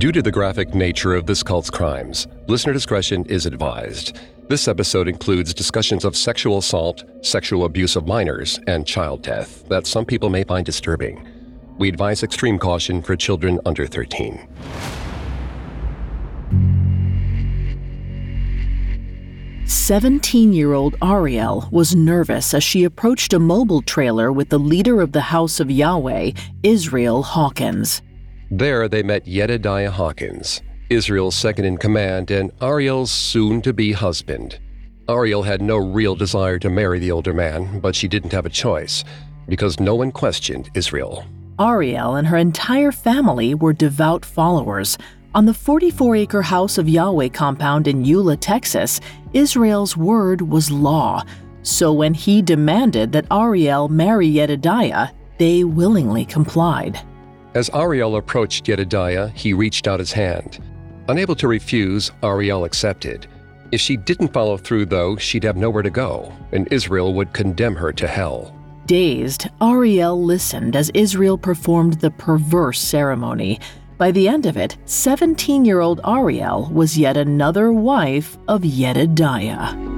Due to the graphic nature of this cult's crimes, listener discretion is advised. This episode includes discussions of sexual assault, sexual abuse of minors, and child death that some people may find disturbing. We advise extreme caution for children under 13. Seventeen-year-old Ariel was nervous as she approached a mobile trailer with the leader of the House of Yahweh, Israel Hawkins. There they met Yedidiah Hawkins, Israel's second in command and Ariel's soon to be husband. Ariel had no real desire to marry the older man, but she didn't have a choice because no one questioned Israel. Ariel and her entire family were devout followers. On the 44 acre House of Yahweh compound in Eula, Texas, Israel's word was law. So when he demanded that Ariel marry Yedidiah, they willingly complied. As Ariel approached Yedidiah, he reached out his hand. Unable to refuse, Ariel accepted. If she didn't follow through, though, she'd have nowhere to go, and Israel would condemn her to hell. Dazed, Ariel listened as Israel performed the perverse ceremony. By the end of it, 17 year old Ariel was yet another wife of Yedidiah.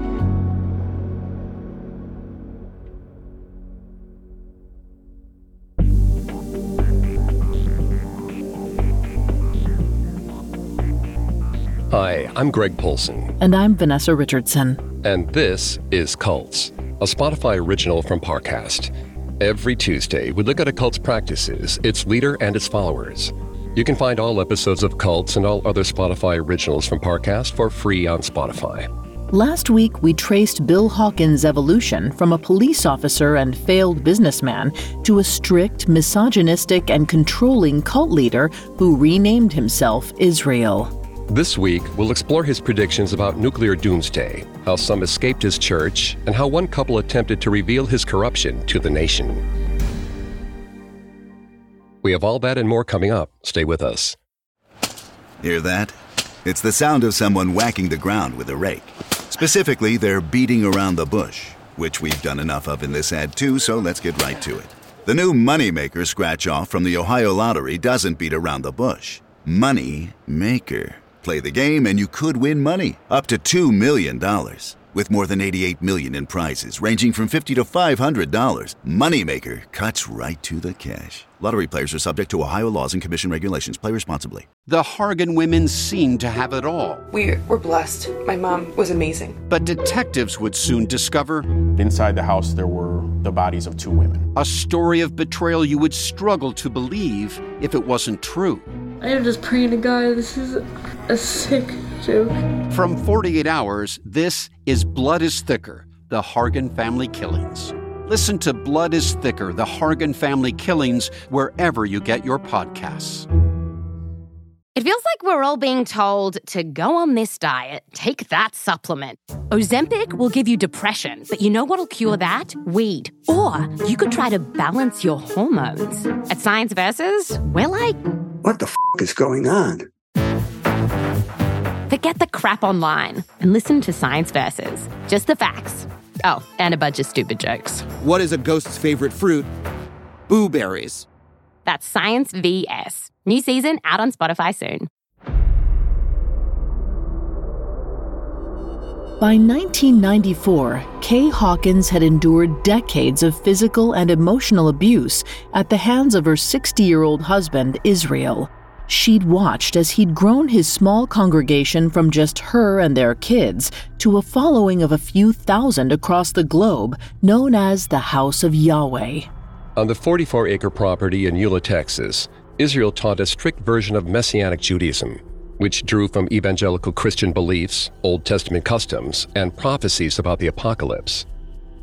Hi, I'm Greg Polcyn. And I'm Vanessa Richardson. And this is Cults, a Spotify original from Parcast. Every Tuesday, we look at a cult's practices, its leader, and its followers. You can find all episodes of Cults and all other Spotify originals from Parcast for free on Spotify. Last week, we traced Bill Hawkins' evolution from a police officer and failed businessman to a strict, misogynistic, and controlling cult leader who renamed himself Israel. This week, we'll explore his predictions about nuclear doomsday, how some escaped his church, and how one couple attempted to reveal his corruption to the nation. We have all that and more coming up. Stay with us. Hear that? It's the sound of someone whacking the ground with a rake. Specifically, they're beating around the bush, which we've done enough of in this ad too, so let's get right to it. The new Moneymaker scratch off from the Ohio Lottery doesn't beat around the bush. Money Maker. Play the game and you could win money up to $2 million. With more than 88 million in prizes ranging from 50 to $500, Moneymaker cuts right to the cash. Lottery players are subject to Ohio laws and commission regulations. Play responsibly. The Hargan women seemed to have it all. We were blessed. My mom was amazing. But detectives would soon discover Inside the house, there were the bodies of two women. a story of betrayal you would struggle to believe if it wasn't true. I am just praying to God. This is a sick joke. From 48 Hours, this is Blood is Thicker The Hargan Family Killings. Listen to Blood is Thicker The Hargan Family Killings wherever you get your podcasts. It feels like we're all being told to go on this diet, take that supplement. Ozempic will give you depression, but you know what'll cure that? Weed. Or you could try to balance your hormones. At Science Versus, we're like, What the f is going on? forget the crap online and listen to Science Versus. Just the facts. Oh, and a bunch of stupid jokes. What is a ghost's favorite fruit? Blueberries. That's Science VS. New season out on Spotify soon. By 1994, Kay Hawkins had endured decades of physical and emotional abuse at the hands of her 60 year old husband, Israel. She'd watched as he'd grown his small congregation from just her and their kids to a following of a few thousand across the globe, known as the House of Yahweh. On the 44 acre property in Eula, Texas, Israel taught a strict version of Messianic Judaism, which drew from evangelical Christian beliefs, Old Testament customs, and prophecies about the apocalypse.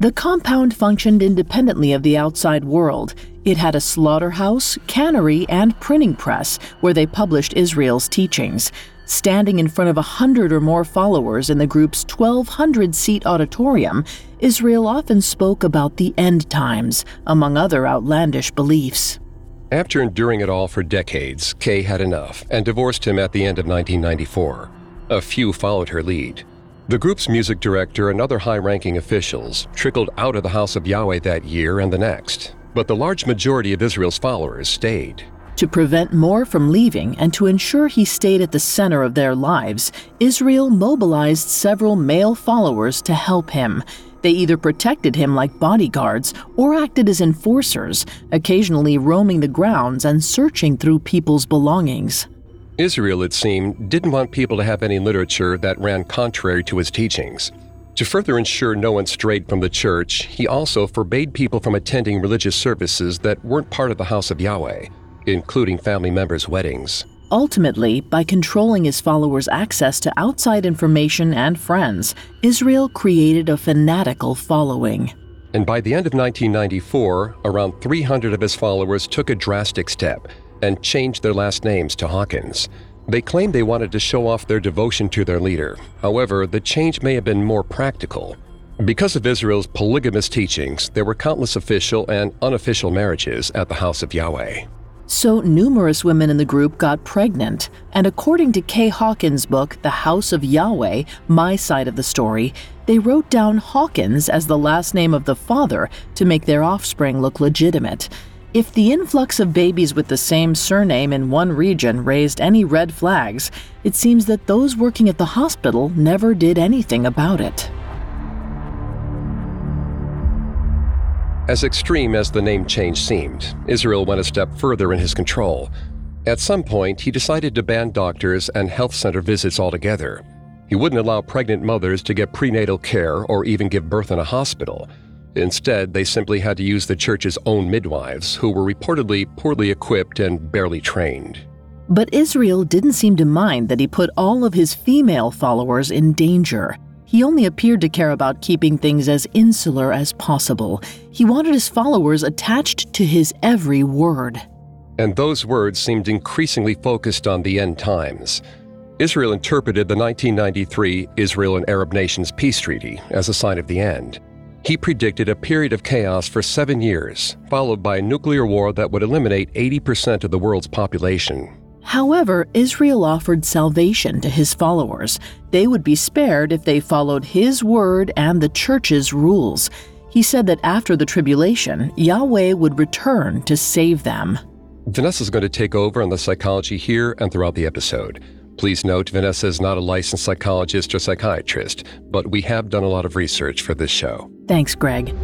The compound functioned independently of the outside world. It had a slaughterhouse, cannery, and printing press where they published Israel's teachings. Standing in front of a hundred or more followers in the group's 1,200 seat auditorium, Israel often spoke about the end times, among other outlandish beliefs. After enduring it all for decades, Kay had enough and divorced him at the end of 1994. A few followed her lead. The group's music director and other high ranking officials trickled out of the House of Yahweh that year and the next, but the large majority of Israel's followers stayed. To prevent more from leaving and to ensure he stayed at the center of their lives, Israel mobilized several male followers to help him. They either protected him like bodyguards or acted as enforcers, occasionally roaming the grounds and searching through people's belongings. Israel, it seemed, didn't want people to have any literature that ran contrary to his teachings. To further ensure no one strayed from the church, he also forbade people from attending religious services that weren't part of the house of Yahweh, including family members' weddings. Ultimately, by controlling his followers' access to outside information and friends, Israel created a fanatical following. And by the end of 1994, around 300 of his followers took a drastic step and changed their last names to Hawkins. They claimed they wanted to show off their devotion to their leader. However, the change may have been more practical. Because of Israel's polygamous teachings, there were countless official and unofficial marriages at the house of Yahweh. So numerous women in the group got pregnant, and according to Kay Hawkins' book, The House of Yahweh My Side of the Story, they wrote down Hawkins as the last name of the father to make their offspring look legitimate. If the influx of babies with the same surname in one region raised any red flags, it seems that those working at the hospital never did anything about it. As extreme as the name change seemed, Israel went a step further in his control. At some point, he decided to ban doctors and health center visits altogether. He wouldn't allow pregnant mothers to get prenatal care or even give birth in a hospital. Instead, they simply had to use the church's own midwives, who were reportedly poorly equipped and barely trained. But Israel didn't seem to mind that he put all of his female followers in danger. He only appeared to care about keeping things as insular as possible. He wanted his followers attached to his every word. And those words seemed increasingly focused on the end times. Israel interpreted the 1993 Israel and Arab Nations Peace Treaty as a sign of the end. He predicted a period of chaos for seven years, followed by a nuclear war that would eliminate 80% of the world's population. However, Israel offered salvation to his followers. They would be spared if they followed his word and the church's rules. He said that after the tribulation, Yahweh would return to save them. Vanessa is going to take over on the psychology here and throughout the episode. Please note, Vanessa is not a licensed psychologist or psychiatrist, but we have done a lot of research for this show. Thanks, Greg.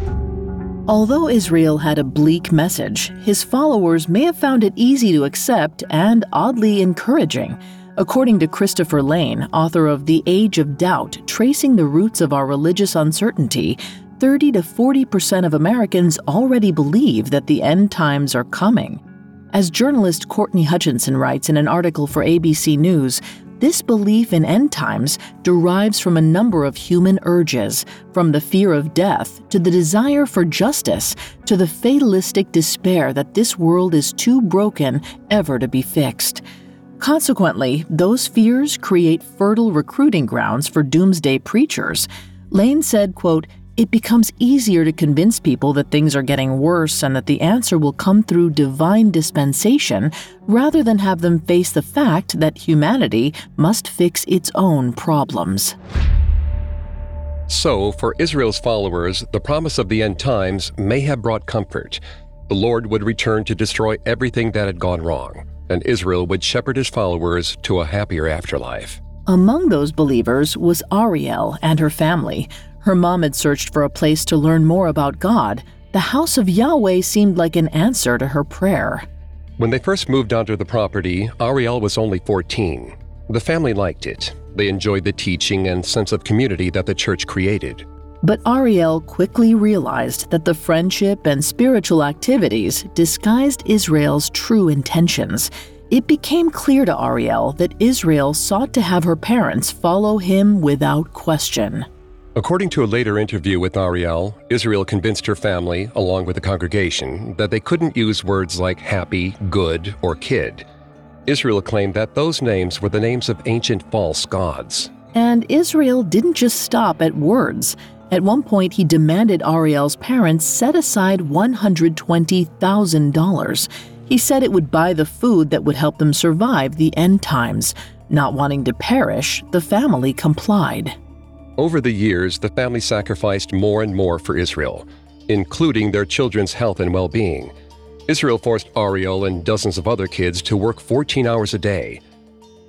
Although Israel had a bleak message, his followers may have found it easy to accept and oddly encouraging. According to Christopher Lane, author of The Age of Doubt Tracing the Roots of Our Religious Uncertainty, 30 to 40 percent of Americans already believe that the end times are coming. As journalist Courtney Hutchison writes in an article for ABC News, this belief in end times derives from a number of human urges, from the fear of death to the desire for justice to the fatalistic despair that this world is too broken ever to be fixed. Consequently, those fears create fertile recruiting grounds for doomsday preachers. Lane said, quote, it becomes easier to convince people that things are getting worse and that the answer will come through divine dispensation rather than have them face the fact that humanity must fix its own problems. So, for Israel's followers, the promise of the end times may have brought comfort. The Lord would return to destroy everything that had gone wrong, and Israel would shepherd his followers to a happier afterlife. Among those believers was Ariel and her family. Her mom had searched for a place to learn more about God. The house of Yahweh seemed like an answer to her prayer. When they first moved onto the property, Ariel was only 14. The family liked it. They enjoyed the teaching and sense of community that the church created. But Ariel quickly realized that the friendship and spiritual activities disguised Israel's true intentions. It became clear to Ariel that Israel sought to have her parents follow him without question. According to a later interview with Ariel, Israel convinced her family, along with the congregation, that they couldn't use words like happy, good, or kid. Israel claimed that those names were the names of ancient false gods. And Israel didn't just stop at words. At one point, he demanded Ariel's parents set aside $120,000. He said it would buy the food that would help them survive the end times. Not wanting to perish, the family complied. Over the years, the family sacrificed more and more for Israel, including their children's health and well being. Israel forced Ariel and dozens of other kids to work 14 hours a day.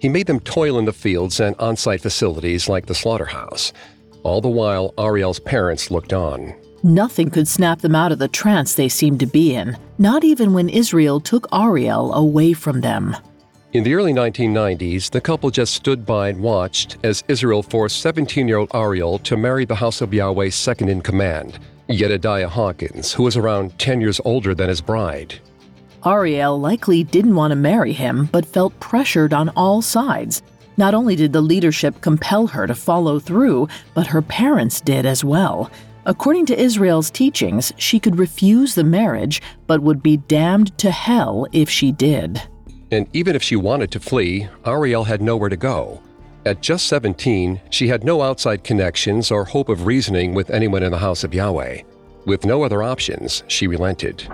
He made them toil in the fields and on site facilities like the slaughterhouse. All the while, Ariel's parents looked on. Nothing could snap them out of the trance they seemed to be in, not even when Israel took Ariel away from them. In the early 1990s, the couple just stood by and watched as Israel forced 17 year old Ariel to marry the House of Yahweh's second in command, Yedidiah Hawkins, who was around 10 years older than his bride. Ariel likely didn't want to marry him, but felt pressured on all sides. Not only did the leadership compel her to follow through, but her parents did as well. According to Israel's teachings, she could refuse the marriage, but would be damned to hell if she did. And even if she wanted to flee, Ariel had nowhere to go. At just 17, she had no outside connections or hope of reasoning with anyone in the house of Yahweh. With no other options, she relented.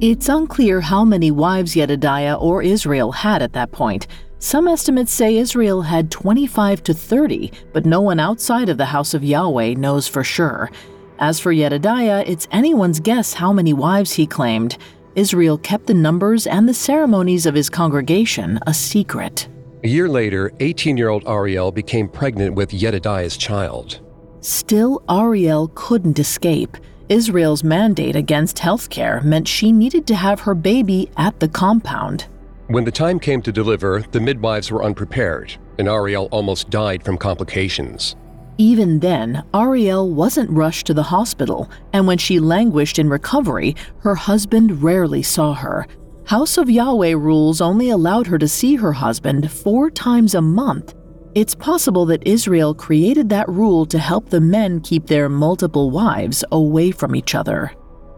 It's unclear how many wives Yedidiah or Israel had at that point. Some estimates say Israel had 25 to 30, but no one outside of the house of Yahweh knows for sure. As for Yedidiah, it's anyone's guess how many wives he claimed. Israel kept the numbers and the ceremonies of his congregation a secret. A year later, 18 year old Ariel became pregnant with Yedidiah's child. Still, Ariel couldn't escape. Israel's mandate against healthcare meant she needed to have her baby at the compound. When the time came to deliver, the midwives were unprepared, and Ariel almost died from complications. Even then, Ariel wasn't rushed to the hospital, and when she languished in recovery, her husband rarely saw her. House of Yahweh rules only allowed her to see her husband four times a month. It's possible that Israel created that rule to help the men keep their multiple wives away from each other.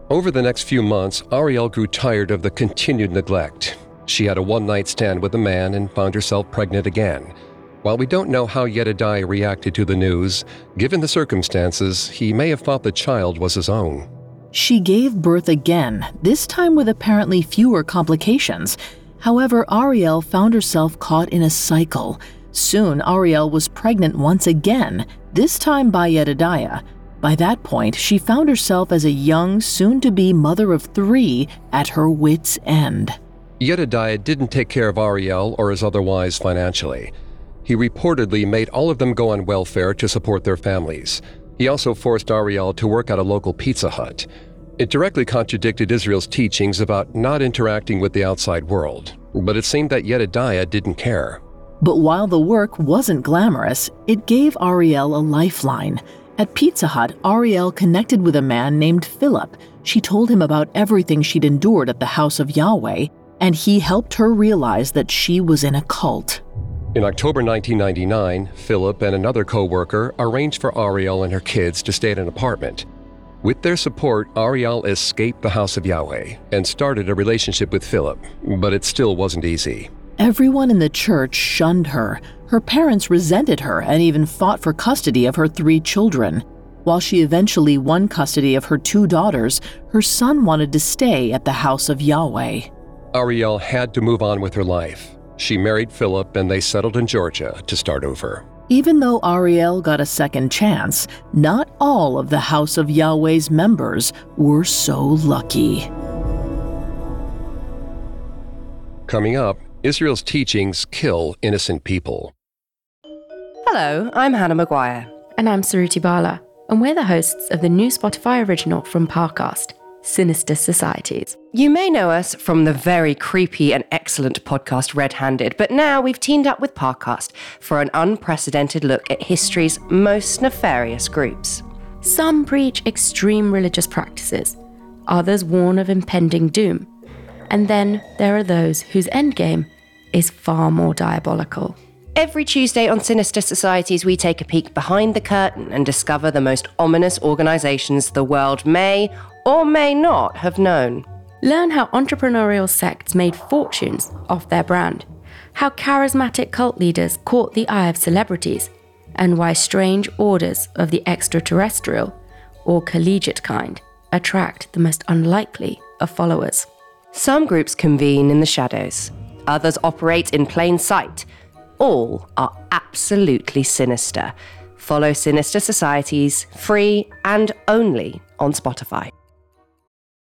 Over the next few months, Ariel grew tired of the continued neglect she had a one night stand with a man and found herself pregnant again. While we don't know how Yedidiah reacted to the news, given the circumstances, he may have thought the child was his own. She gave birth again, this time with apparently fewer complications. However, Ariel found herself caught in a cycle. Soon, Ariel was pregnant once again, this time by Yedidiah. By that point, she found herself as a young, soon to be mother of three at her wits' end. Yedidiah didn't take care of Ariel or his otherwise financially. He reportedly made all of them go on welfare to support their families. He also forced Ariel to work at a local Pizza Hut. It directly contradicted Israel's teachings about not interacting with the outside world, but it seemed that Yedidiah didn't care. But while the work wasn't glamorous, it gave Ariel a lifeline. At Pizza Hut, Ariel connected with a man named Philip. She told him about everything she'd endured at the house of Yahweh and he helped her realize that she was in a cult. In October 1999, Philip and another co worker arranged for Ariel and her kids to stay at an apartment. With their support, Ariel escaped the house of Yahweh and started a relationship with Philip, but it still wasn't easy. Everyone in the church shunned her. Her parents resented her and even fought for custody of her three children. While she eventually won custody of her two daughters, her son wanted to stay at the house of Yahweh. Ariel had to move on with her life. She married Philip and they settled in Georgia to start over. Even though Ariel got a second chance, not all of the House of Yahweh's members were so lucky. Coming up, Israel's teachings kill innocent people. Hello, I'm Hannah Maguire. And I'm Suruthi Bala, and we're the hosts of the new Spotify original from Parcast. Sinister Societies. You may know us from the very creepy and excellent podcast Red Handed, but now we've teamed up with Parcast for an unprecedented look at history's most nefarious groups. Some preach extreme religious practices, others warn of impending doom, and then there are those whose endgame is far more diabolical. Every Tuesday on Sinister Societies, we take a peek behind the curtain and discover the most ominous organizations the world may or may not have known. Learn how entrepreneurial sects made fortunes off their brand, how charismatic cult leaders caught the eye of celebrities, and why strange orders of the extraterrestrial or collegiate kind attract the most unlikely of followers. Some groups convene in the shadows, others operate in plain sight. All are absolutely sinister. Follow Sinister Societies free and only on Spotify.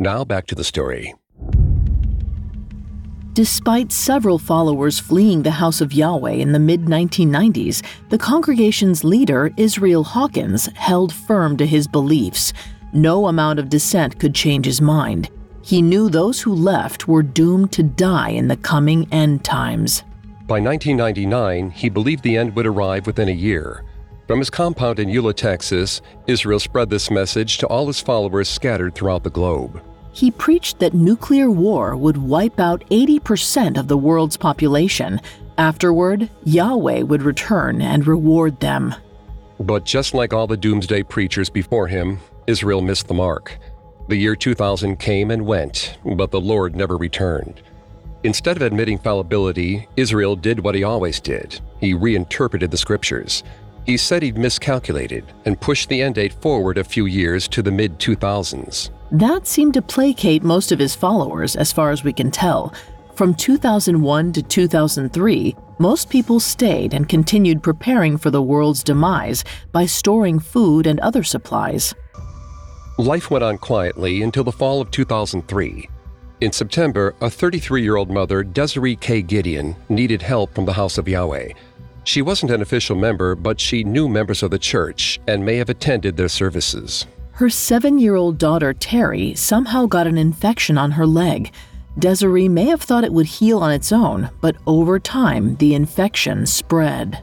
Now back to the story. Despite several followers fleeing the house of Yahweh in the mid 1990s, the congregation's leader, Israel Hawkins, held firm to his beliefs. No amount of dissent could change his mind. He knew those who left were doomed to die in the coming end times. By 1999, he believed the end would arrive within a year. From his compound in Eula, Texas, Israel spread this message to all his followers scattered throughout the globe. He preached that nuclear war would wipe out 80% of the world's population. Afterward, Yahweh would return and reward them. But just like all the doomsday preachers before him, Israel missed the mark. The year 2000 came and went, but the Lord never returned. Instead of admitting fallibility, Israel did what he always did he reinterpreted the scriptures. He said he'd miscalculated and pushed the end date forward a few years to the mid 2000s. That seemed to placate most of his followers, as far as we can tell. From 2001 to 2003, most people stayed and continued preparing for the world's demise by storing food and other supplies. Life went on quietly until the fall of 2003. In September, a 33 year old mother, Desiree K. Gideon, needed help from the House of Yahweh. She wasn't an official member, but she knew members of the church and may have attended their services. Her seven year old daughter, Terry, somehow got an infection on her leg. Desiree may have thought it would heal on its own, but over time, the infection spread.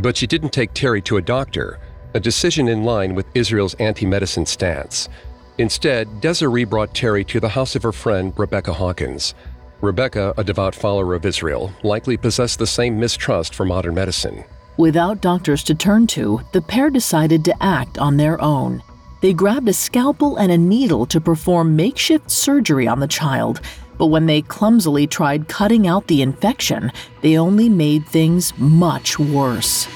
But she didn't take Terry to a doctor, a decision in line with Israel's anti medicine stance. Instead, Desiree brought Terry to the house of her friend, Rebecca Hawkins. Rebecca, a devout follower of Israel, likely possessed the same mistrust for modern medicine. Without doctors to turn to, the pair decided to act on their own. They grabbed a scalpel and a needle to perform makeshift surgery on the child, but when they clumsily tried cutting out the infection, they only made things much worse.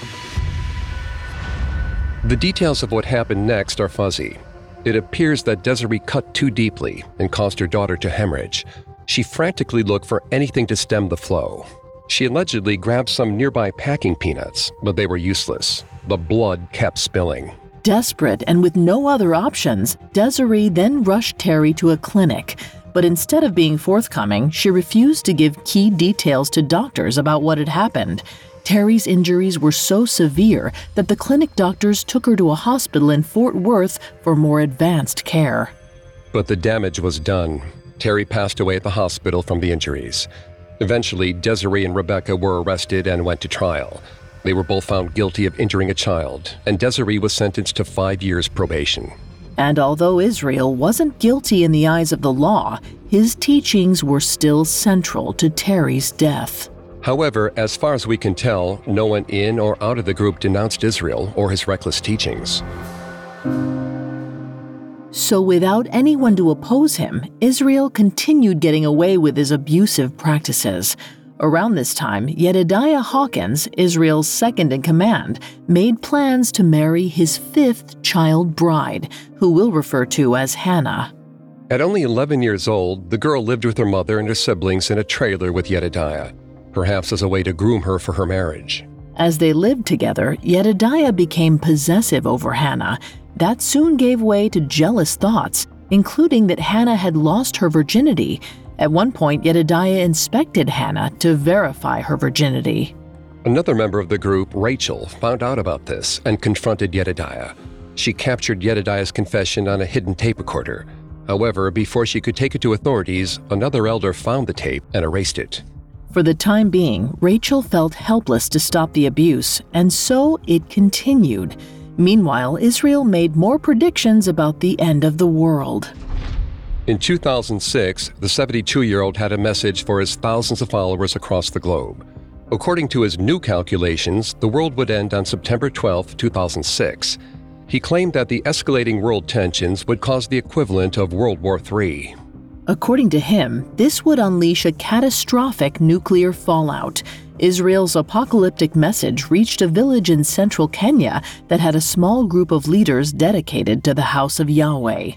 The details of what happened next are fuzzy. It appears that Desiree cut too deeply and caused her daughter to hemorrhage. She frantically looked for anything to stem the flow. She allegedly grabbed some nearby packing peanuts, but they were useless. The blood kept spilling. Desperate and with no other options, Desiree then rushed Terry to a clinic. But instead of being forthcoming, she refused to give key details to doctors about what had happened. Terry's injuries were so severe that the clinic doctors took her to a hospital in Fort Worth for more advanced care. But the damage was done. Terry passed away at the hospital from the injuries. Eventually, Desiree and Rebecca were arrested and went to trial. They were both found guilty of injuring a child, and Desiree was sentenced to five years probation. And although Israel wasn't guilty in the eyes of the law, his teachings were still central to Terry's death. However, as far as we can tell, no one in or out of the group denounced Israel or his reckless teachings. So, without anyone to oppose him, Israel continued getting away with his abusive practices. Around this time, Yedidiah Hawkins, Israel's second in command, made plans to marry his fifth child bride, who we'll refer to as Hannah. At only 11 years old, the girl lived with her mother and her siblings in a trailer with Yedidiah, perhaps as a way to groom her for her marriage. As they lived together, Yedidiah became possessive over Hannah. That soon gave way to jealous thoughts, including that Hannah had lost her virginity at one point, Yedidiah inspected Hannah to verify her virginity. Another member of the group, Rachel, found out about this and confronted Yedidiah. She captured Yedidiah's confession on a hidden tape recorder. However, before she could take it to authorities, another elder found the tape and erased it. For the time being, Rachel felt helpless to stop the abuse, and so it continued. Meanwhile, Israel made more predictions about the end of the world. In 2006, the 72 year old had a message for his thousands of followers across the globe. According to his new calculations, the world would end on September 12, 2006. He claimed that the escalating world tensions would cause the equivalent of World War III. According to him, this would unleash a catastrophic nuclear fallout. Israel's apocalyptic message reached a village in central Kenya that had a small group of leaders dedicated to the house of Yahweh.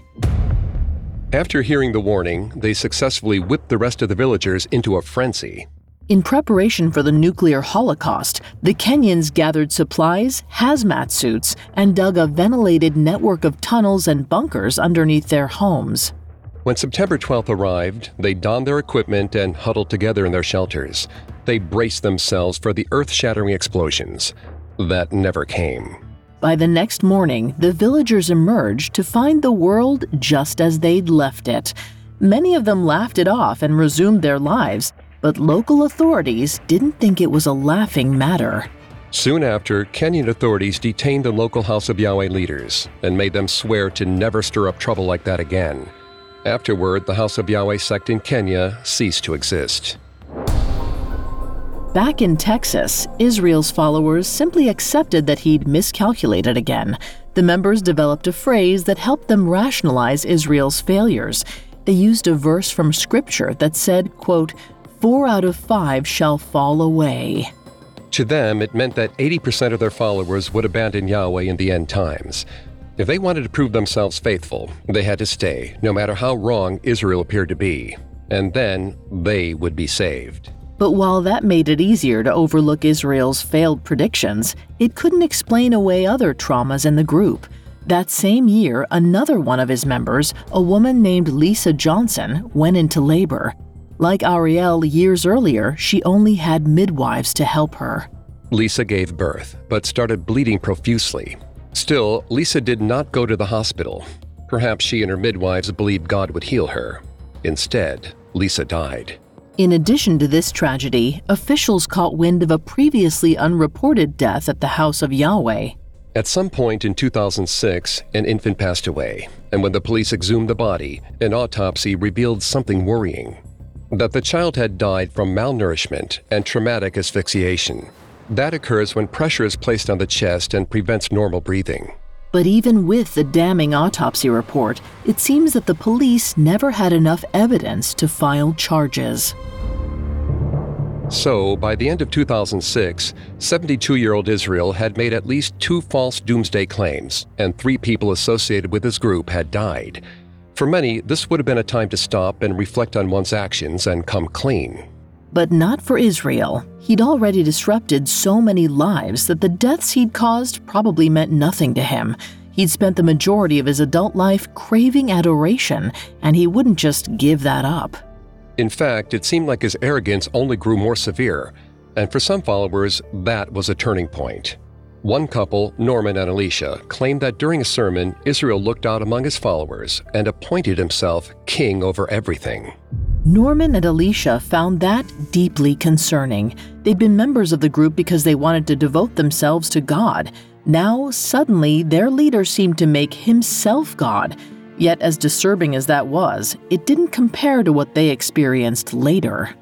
After hearing the warning, they successfully whipped the rest of the villagers into a frenzy. In preparation for the nuclear holocaust, the Kenyans gathered supplies, hazmat suits, and dug a ventilated network of tunnels and bunkers underneath their homes. When September 12th arrived, they donned their equipment and huddled together in their shelters. They braced themselves for the earth shattering explosions. That never came. By the next morning, the villagers emerged to find the world just as they'd left it. Many of them laughed it off and resumed their lives, but local authorities didn't think it was a laughing matter. Soon after, Kenyan authorities detained the local House of Yahweh leaders and made them swear to never stir up trouble like that again. Afterward, the House of Yahweh sect in Kenya ceased to exist. Back in Texas, Israel's followers simply accepted that he'd miscalculated again. The members developed a phrase that helped them rationalize Israel's failures. They used a verse from scripture that said, quote, four out of five shall fall away. To them, it meant that 80% of their followers would abandon Yahweh in the end times. If they wanted to prove themselves faithful, they had to stay, no matter how wrong Israel appeared to be. And then they would be saved. But while that made it easier to overlook Israel's failed predictions, it couldn't explain away other traumas in the group. That same year, another one of his members, a woman named Lisa Johnson, went into labor. Like Ariel years earlier, she only had midwives to help her. Lisa gave birth, but started bleeding profusely. Still, Lisa did not go to the hospital. Perhaps she and her midwives believed God would heal her. Instead, Lisa died. In addition to this tragedy, officials caught wind of a previously unreported death at the house of Yahweh. At some point in 2006, an infant passed away, and when the police exhumed the body, an autopsy revealed something worrying that the child had died from malnourishment and traumatic asphyxiation. That occurs when pressure is placed on the chest and prevents normal breathing. But even with the damning autopsy report, it seems that the police never had enough evidence to file charges. So, by the end of 2006, 72 year old Israel had made at least two false doomsday claims, and three people associated with his group had died. For many, this would have been a time to stop and reflect on one's actions and come clean. But not for Israel. He'd already disrupted so many lives that the deaths he'd caused probably meant nothing to him. He'd spent the majority of his adult life craving adoration, and he wouldn't just give that up. In fact, it seemed like his arrogance only grew more severe, and for some followers, that was a turning point. One couple, Norman and Alicia, claimed that during a sermon, Israel looked out among his followers and appointed himself king over everything. Norman and Alicia found that deeply concerning. They'd been members of the group because they wanted to devote themselves to God. Now, suddenly, their leader seemed to make himself God. Yet, as disturbing as that was, it didn't compare to what they experienced later.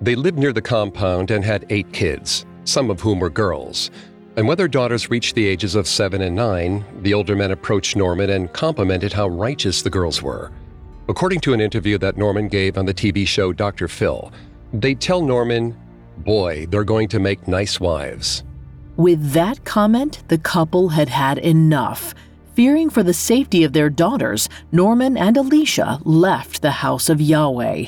They lived near the compound and had eight kids, some of whom were girls. And when their daughters reached the ages of seven and nine, the older men approached Norman and complimented how righteous the girls were. According to an interview that Norman gave on the TV show Dr. Phil, they'd tell Norman, Boy, they're going to make nice wives. With that comment, the couple had had enough. Fearing for the safety of their daughters, Norman and Alicia left the house of Yahweh.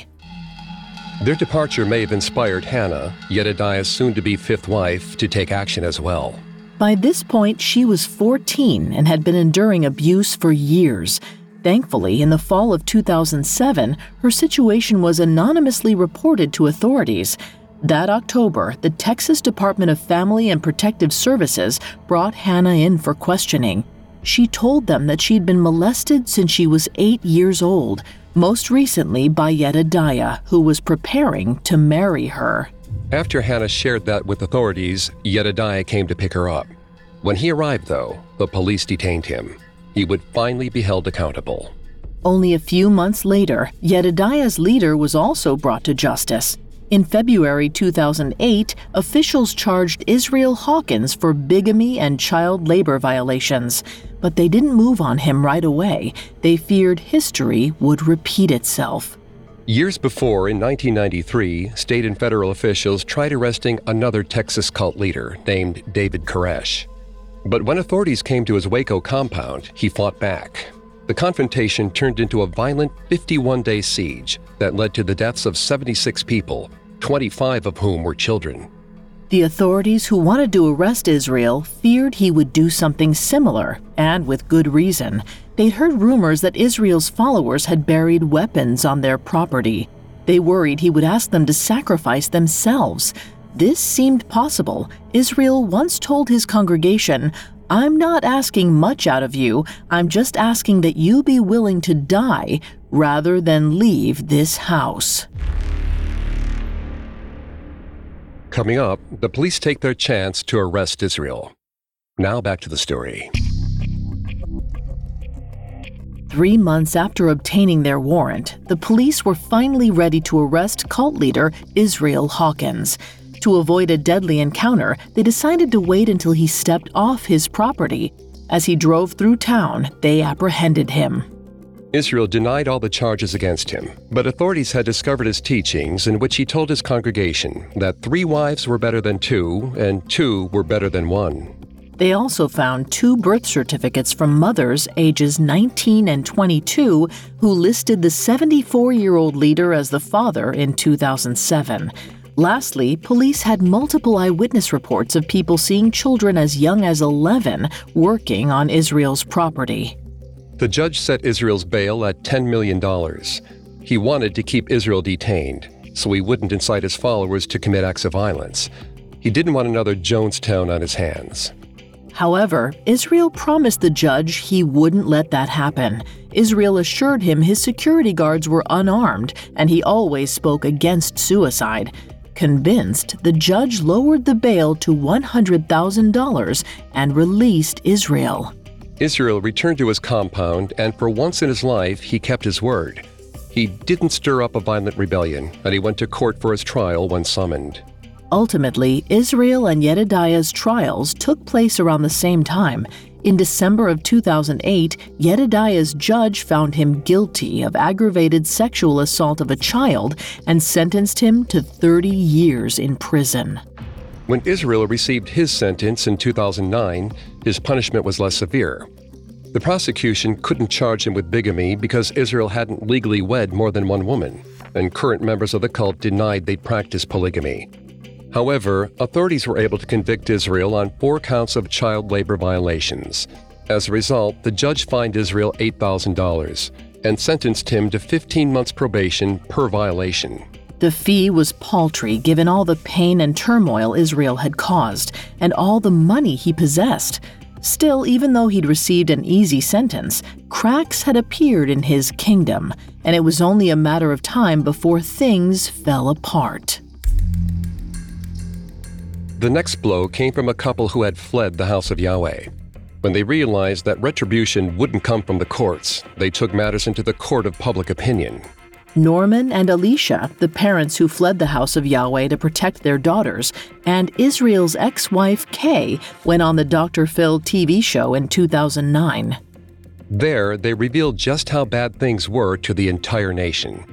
Their departure may have inspired Hannah, Yedidiah's soon to be fifth wife, to take action as well. By this point, she was 14 and had been enduring abuse for years. Thankfully, in the fall of 2007, her situation was anonymously reported to authorities. That October, the Texas Department of Family and Protective Services brought Hannah in for questioning. She told them that she'd been molested since she was eight years old, most recently by Yedidiah, who was preparing to marry her. After Hannah shared that with authorities, Yedidiah came to pick her up. When he arrived, though, the police detained him. He would finally be held accountable. Only a few months later, Yedidiah's leader was also brought to justice. In February 2008, officials charged Israel Hawkins for bigamy and child labor violations, but they didn't move on him right away. They feared history would repeat itself. Years before, in 1993, state and federal officials tried arresting another Texas cult leader named David Koresh. But when authorities came to his Waco compound, he fought back. The confrontation turned into a violent 51 day siege that led to the deaths of 76 people, 25 of whom were children. The authorities who wanted to arrest Israel feared he would do something similar, and with good reason. They'd heard rumors that Israel's followers had buried weapons on their property. They worried he would ask them to sacrifice themselves. This seemed possible. Israel once told his congregation, I'm not asking much out of you, I'm just asking that you be willing to die rather than leave this house. Coming up, the police take their chance to arrest Israel. Now back to the story. Three months after obtaining their warrant, the police were finally ready to arrest cult leader Israel Hawkins. To avoid a deadly encounter, they decided to wait until he stepped off his property. As he drove through town, they apprehended him. Israel denied all the charges against him, but authorities had discovered his teachings in which he told his congregation that three wives were better than two and two were better than one. They also found two birth certificates from mothers ages 19 and 22 who listed the 74 year old leader as the father in 2007. Lastly, police had multiple eyewitness reports of people seeing children as young as 11 working on Israel's property. The judge set Israel's bail at $10 million. He wanted to keep Israel detained, so he wouldn't incite his followers to commit acts of violence. He didn't want another Jonestown on his hands. However, Israel promised the judge he wouldn't let that happen. Israel assured him his security guards were unarmed and he always spoke against suicide. Convinced, the judge lowered the bail to $100,000 and released Israel. Israel returned to his compound, and for once in his life, he kept his word. He didn't stir up a violent rebellion, and he went to court for his trial when summoned. Ultimately, Israel and Yedidiah's trials took place around the same time. In December of 2008, Yedidiah's judge found him guilty of aggravated sexual assault of a child and sentenced him to 30 years in prison. When Israel received his sentence in 2009, his punishment was less severe. The prosecution couldn't charge him with bigamy because Israel hadn't legally wed more than one woman, and current members of the cult denied they practiced polygamy. However, authorities were able to convict Israel on four counts of child labor violations. As a result, the judge fined Israel $8,000 and sentenced him to 15 months probation per violation. The fee was paltry given all the pain and turmoil Israel had caused and all the money he possessed. Still, even though he'd received an easy sentence, cracks had appeared in his kingdom, and it was only a matter of time before things fell apart. The next blow came from a couple who had fled the house of Yahweh. When they realized that retribution wouldn't come from the courts, they took matters into the court of public opinion. Norman and Alicia, the parents who fled the house of Yahweh to protect their daughters, and Israel's ex wife Kay went on the Dr. Phil TV show in 2009. There, they revealed just how bad things were to the entire nation.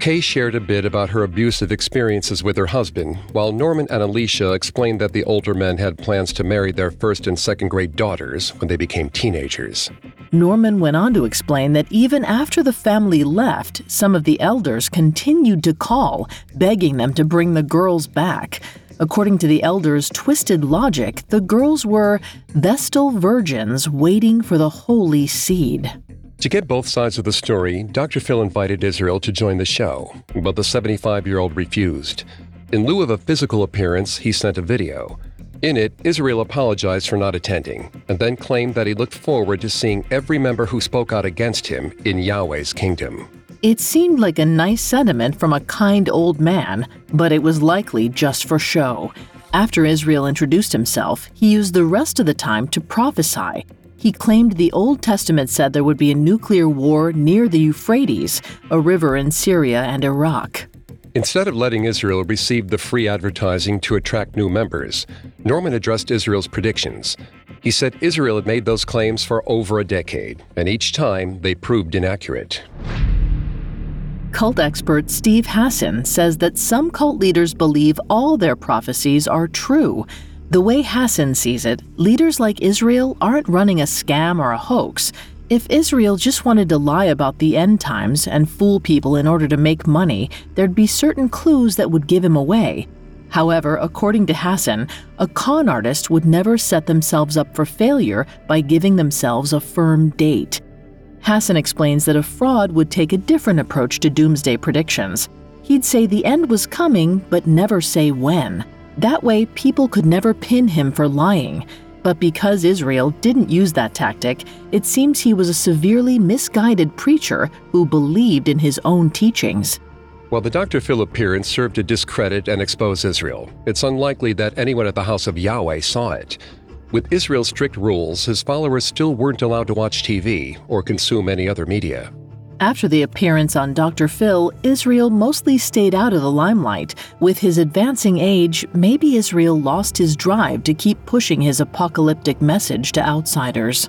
Kay shared a bit about her abusive experiences with her husband, while Norman and Alicia explained that the older men had plans to marry their first and second grade daughters when they became teenagers. Norman went on to explain that even after the family left, some of the elders continued to call, begging them to bring the girls back. According to the elders' twisted logic, the girls were Vestal virgins waiting for the holy seed. To get both sides of the story, Dr. Phil invited Israel to join the show, but the 75 year old refused. In lieu of a physical appearance, he sent a video. In it, Israel apologized for not attending and then claimed that he looked forward to seeing every member who spoke out against him in Yahweh's kingdom. It seemed like a nice sentiment from a kind old man, but it was likely just for show. After Israel introduced himself, he used the rest of the time to prophesy. He claimed the Old Testament said there would be a nuclear war near the Euphrates, a river in Syria and Iraq. Instead of letting Israel receive the free advertising to attract new members, Norman addressed Israel's predictions. He said Israel had made those claims for over a decade, and each time they proved inaccurate. Cult expert Steve Hassan says that some cult leaders believe all their prophecies are true. The way Hassan sees it, leaders like Israel aren't running a scam or a hoax. If Israel just wanted to lie about the end times and fool people in order to make money, there'd be certain clues that would give him away. However, according to Hassan, a con artist would never set themselves up for failure by giving themselves a firm date. Hassan explains that a fraud would take a different approach to doomsday predictions. He'd say the end was coming, but never say when. That way, people could never pin him for lying. But because Israel didn't use that tactic, it seems he was a severely misguided preacher who believed in his own teachings. While the Dr. Phil appearance served to discredit and expose Israel, it's unlikely that anyone at the house of Yahweh saw it. With Israel's strict rules, his followers still weren't allowed to watch TV or consume any other media. After the appearance on Dr. Phil, Israel mostly stayed out of the limelight. With his advancing age, maybe Israel lost his drive to keep pushing his apocalyptic message to outsiders.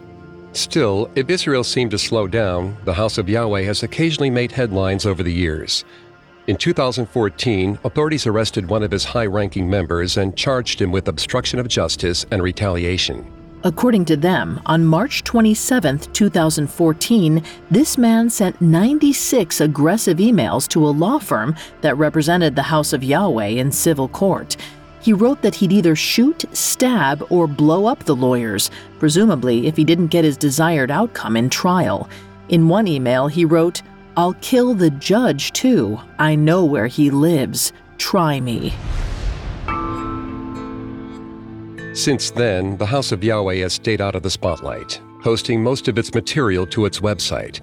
Still, if Israel seemed to slow down, the House of Yahweh has occasionally made headlines over the years. In 2014, authorities arrested one of his high ranking members and charged him with obstruction of justice and retaliation. According to them, on March 27, 2014, this man sent 96 aggressive emails to a law firm that represented the House of Yahweh in civil court. He wrote that he'd either shoot, stab, or blow up the lawyers, presumably if he didn't get his desired outcome in trial. In one email, he wrote, I'll kill the judge too. I know where he lives. Try me. Since then, the House of Yahweh has stayed out of the spotlight, hosting most of its material to its website.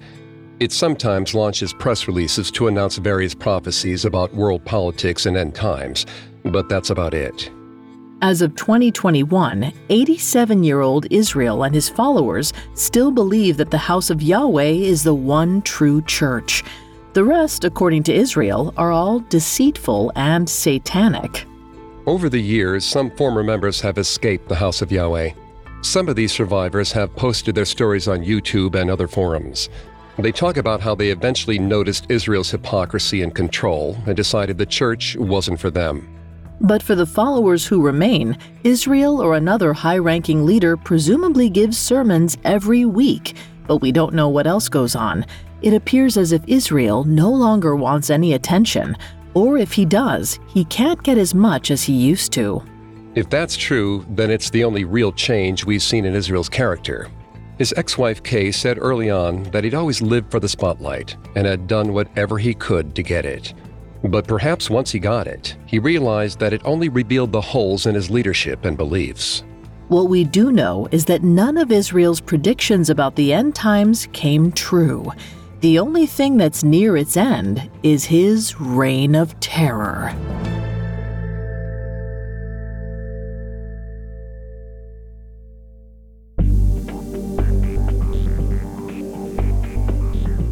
It sometimes launches press releases to announce various prophecies about world politics and end times, but that's about it. As of 2021, 87 year old Israel and his followers still believe that the House of Yahweh is the one true church. The rest, according to Israel, are all deceitful and satanic. Over the years, some former members have escaped the House of Yahweh. Some of these survivors have posted their stories on YouTube and other forums. They talk about how they eventually noticed Israel's hypocrisy and control and decided the church wasn't for them. But for the followers who remain, Israel or another high ranking leader presumably gives sermons every week, but we don't know what else goes on. It appears as if Israel no longer wants any attention, or if he does, he can't get as much as he used to. If that's true, then it's the only real change we've seen in Israel's character. His ex wife Kay said early on that he'd always lived for the spotlight and had done whatever he could to get it. But perhaps once he got it, he realized that it only revealed the holes in his leadership and beliefs. What we do know is that none of Israel's predictions about the end times came true. The only thing that's near its end is his reign of terror.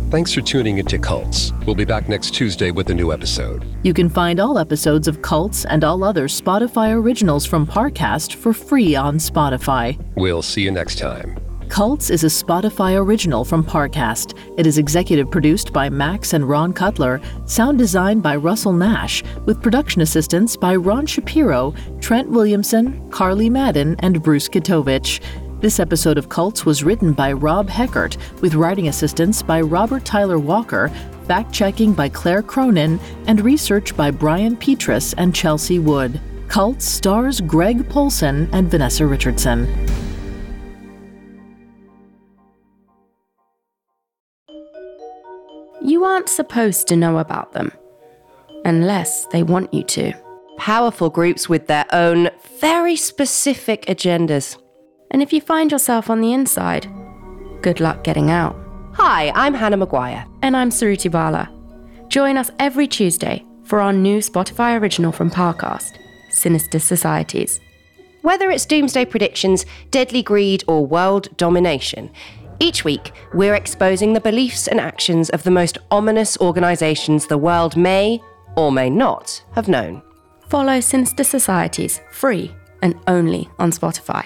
Thanks for tuning into Cults. We'll be back next Tuesday with a new episode. You can find all episodes of Cults and all other Spotify originals from Parcast for free on Spotify. We'll see you next time. Cults is a Spotify original from Parcast. It is executive produced by Max and Ron Cutler, sound designed by Russell Nash, with production assistance by Ron Shapiro, Trent Williamson, Carly Madden, and Bruce Kitovich. This episode of Cults was written by Rob Heckert, with writing assistance by Robert Tyler Walker, fact checking by Claire Cronin, and research by Brian Petrus and Chelsea Wood. Cults stars Greg Polcyn and Vanessa Richardson. You aren't supposed to know about them unless they want you to. Powerful groups with their own very specific agendas. And if you find yourself on the inside, good luck getting out. Hi, I'm Hannah Maguire. And I'm Suruthi Bala. Join us every Tuesday for our new Spotify original from Parcast, Sinister Societies. Whether it's doomsday predictions, deadly greed, or world domination, each week we're exposing the beliefs and actions of the most ominous organisations the world may or may not have known. Follow Sinister Societies free and only on Spotify.